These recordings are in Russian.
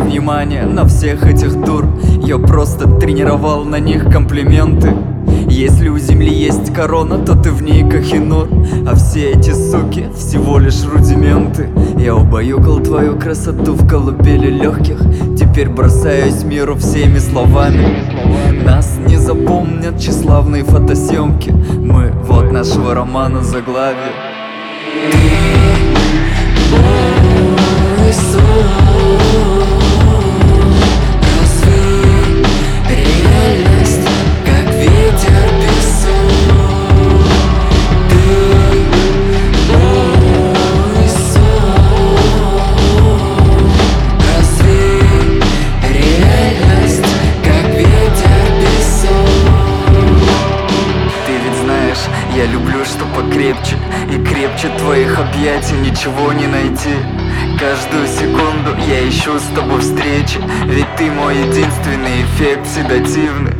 внимание на всех этих дур. Я просто тренировал на них комплименты. Если у земли есть корона, то ты в ней кахинур А все эти суки всего лишь рудименты. Я убаюкал твою красоту в колыбели легких. Теперь бросаюсь миру всеми словами. Нас не запомнят тщеславные фотосъемки. Мы вот нашего романа заглавие я люблю, что покрепче И крепче твоих объятий ничего не найти. Каждую секунду я ищу с тобой встречи Ведь ты мой единственный эффект седативный.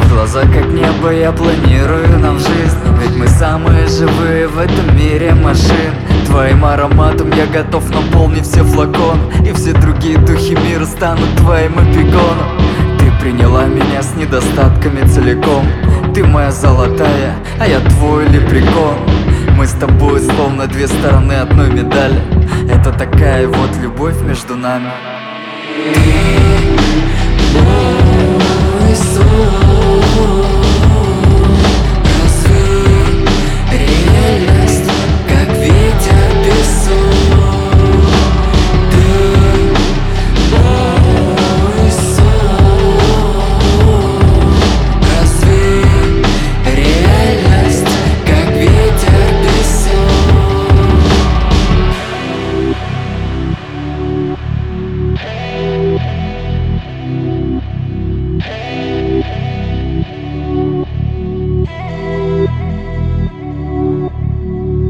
В глаза как небо я планирую нам жизнь Ведь мы самые живые в этом мире машин. Твоим ароматом я готов наполнить все флаконы И все другие духи мира станут твоим эпигоном. Ты приняла меня с недостатками целиком. Ты моя золотая, а я твой лепрекон. Мы с тобой словно две стороны одной медали. Это такая вот любовь между нами. Ты